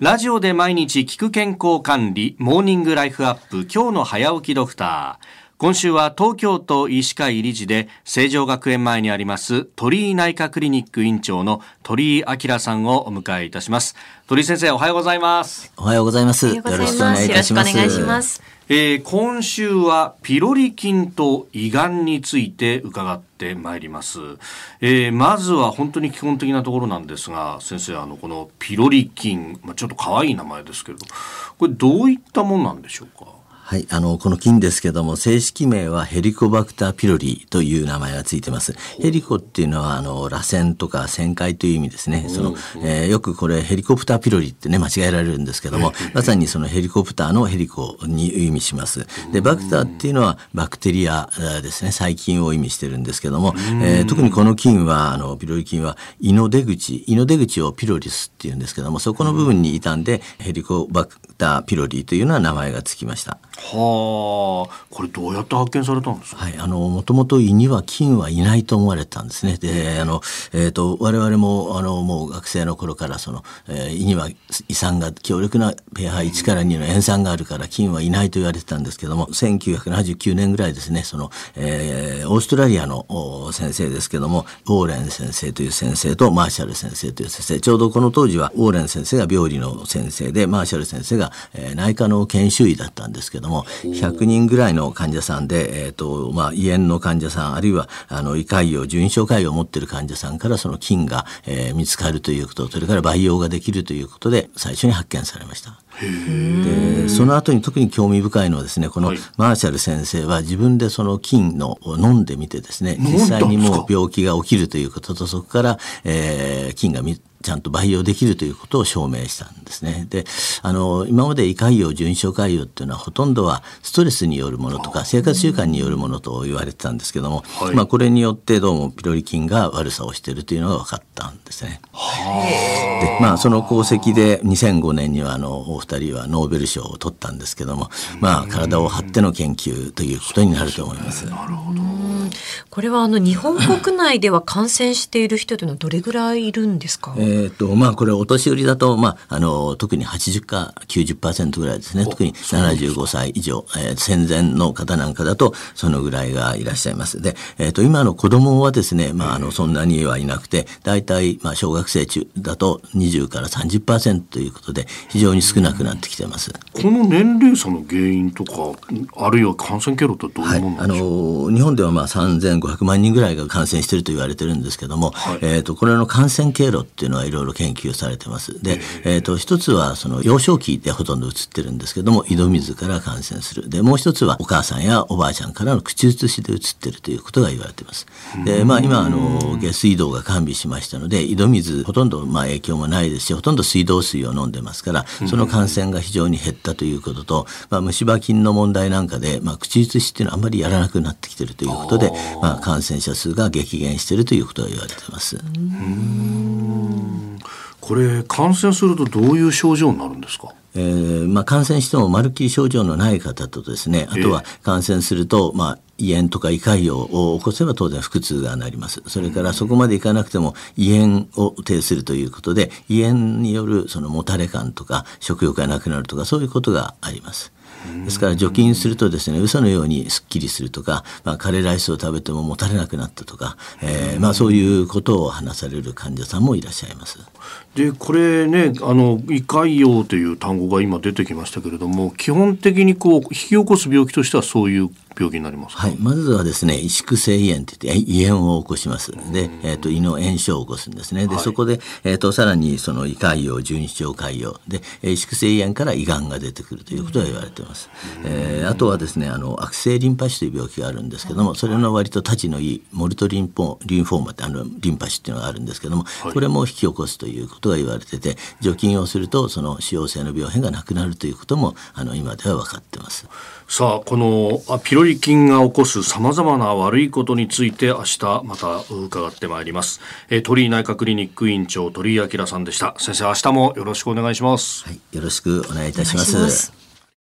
ラジオで毎日聞く健康管理、モーニングライフアップ、今日の早起きドクター。今週は東京都医師会理事で、成城学園前にあります鳥居内科クリニック院長の鳥居明さんをお迎えいたします。鳥居先生、おはようございます。おはようございます。よろしくお願いいたします。よろしくお願いします。えー、今週はピロリ菌と胃がんについて伺ってまいります、えー、まずは本当に基本的なところなんですが先生あのこのピロリ菌、まあ、ちょっと可愛い名前ですけれどこれどういったものなんでしょうか？はい、あの、この菌ですけども、正式名はヘリコバクターピロリという名前がついてます。ヘリコっていうのは、あの、螺旋とか旋回という意味ですね。その、えー、よくこれヘリコプターピロリってね、間違えられるんですけども、まさにそのヘリコプターのヘリコに意味します。で、バクターっていうのはバクテリアですね、細菌を意味してるんですけども、えー、特にこの菌は、あの、ピロリ菌は胃の出口、胃の出口をピロリスっていうんですけども、そこの部分に傷んでヘリコバクターピロリというのは名前がつきました。はあ、これどうやって発見されたんですか？はい、あのもともと胃には菌はいないと思われたんですね。で、あのえっ、ー、と我々もあのもう学生の頃からその、えー、胃には胃酸が強力な pH1 から2の塩酸があるから菌はいないと言われてたんですけども、1979年ぐらいですね、その、えー、オーストラリアの先生ですけども、ウォーレン先生という先生とマーシャル先生という先生、ちょうどこの当時はウォーレン先生が病理の先生で、マーシャル先生が、えー、内科の研修医だったんですけども、100人ぐらいの患者さんで、えーとまあ、胃炎の患者さんあるいはあの胃潰瘍順症潰瘍を持っている患者さんからその菌が、えー、見つかるということそれから培養ができるということで最初に発見されました。でその後に特に興味深いのはですねこのマーシャル先生は自分でその菌のを飲んでみてですね実際にもう病気が起きるということとそこから、えー、菌がちゃんと培養できるということを証明したんですね。で、あの、今まで胃潰瘍、順症潰瘍っていうのはほとんどはストレスによるものとか生活習慣によるものと言われてたんですけども、はい、まあこれによってどうもピロリ菌が悪さをしているというのが分かったんですね。で、まあその功績で2005年にはあのお二人はノーベル賞を取ったんですけども、まあ体を張っての研究ということになると思います。なるほど。これはあの日本国内では感染している人というのはどれぐらいいるんですか？えっとまあこれお年寄りだとまああの特に80か90%ぐらいですね。特に75歳以上、えー、戦前の方なんかだとそのぐらいがいらっしゃいます。で、えっ、ー、と今の子供はですねまああのそんなにはいなくて大体まあ小学生中だと20から30%ということで非常に少なくなってきてます。この年齢差の原因とかあるいは感染経路とどういうものなんでしょう、はい、あの日本ではまあ3500万人ぐらいが感染していると言われてるんですけども、はい、えーと、これの感染経路っていうのはいろいろ研究されてます。で、えー。と、一つはその幼少期でほとんど移ってるんですけども井戸水から感染する。でもう一つはお母さんやおばあちゃんからの口移しで移ってるということが言われてます。でまあ今あの下水道が完備しましたので井戸水ほとんどまあ影響もないですしほとんど水道水を飲んでますからその感染が非常に減ったということと、まあ、虫歯菌の問題なんかで、まあ、口移しっていうのはあんまりやらなくなってきてるということで、まあ、感染者数が激減しているということが言われています。これ感染するとどういう症状になるんですか？えーまあ、感染してもまるっきり症状のない方とですねあとは感染すると、まあ、胃炎とか胃潰瘍を起こせば当然腹痛がなります。それからそこまでいかなくても胃炎を呈するということで胃炎によるそのもたれ感とか食欲がなくなるとかそういうことがあります。ですから除菌するとですね嘘のようにすっきりするとか、まあ、カレーライスを食べてももたれなくなったとか、えーまあ、そういうことを話される患者さんもいらっしゃいます。でこれねあの胃潰瘍という単語が今出てきましたけれども基本的にこう引き起こす病気としてはそういう病気になりますはい、まずはですね萎縮性胃炎って言って胃炎を起こします。で、えーと、胃の炎症を起こすんですね。で、はい、そこで、えーと、さらにその胃潰瘍十二指腸潰瘍。で萎縮性胃炎から胃がんが出てくるということが言われています、えー、あとはですねあの悪性リンパ腫という病気があるんですけどもそれの割とたちのいいモルトリンポリンフォーマってあのリンパ腫っていうのがあるんですけども、はい、これも引き起こすということが言われてて除菌をするとその腫瘍性の病変がなくなるということもあの今では分かってます。さあこのピロリ菌が起こすさまざまな悪いことについて明日また伺ってまいります、えー、鳥居内科クリニック院長鳥居明さんでした。先生明日もよろしくお願いします。はいよろしくお願いいたします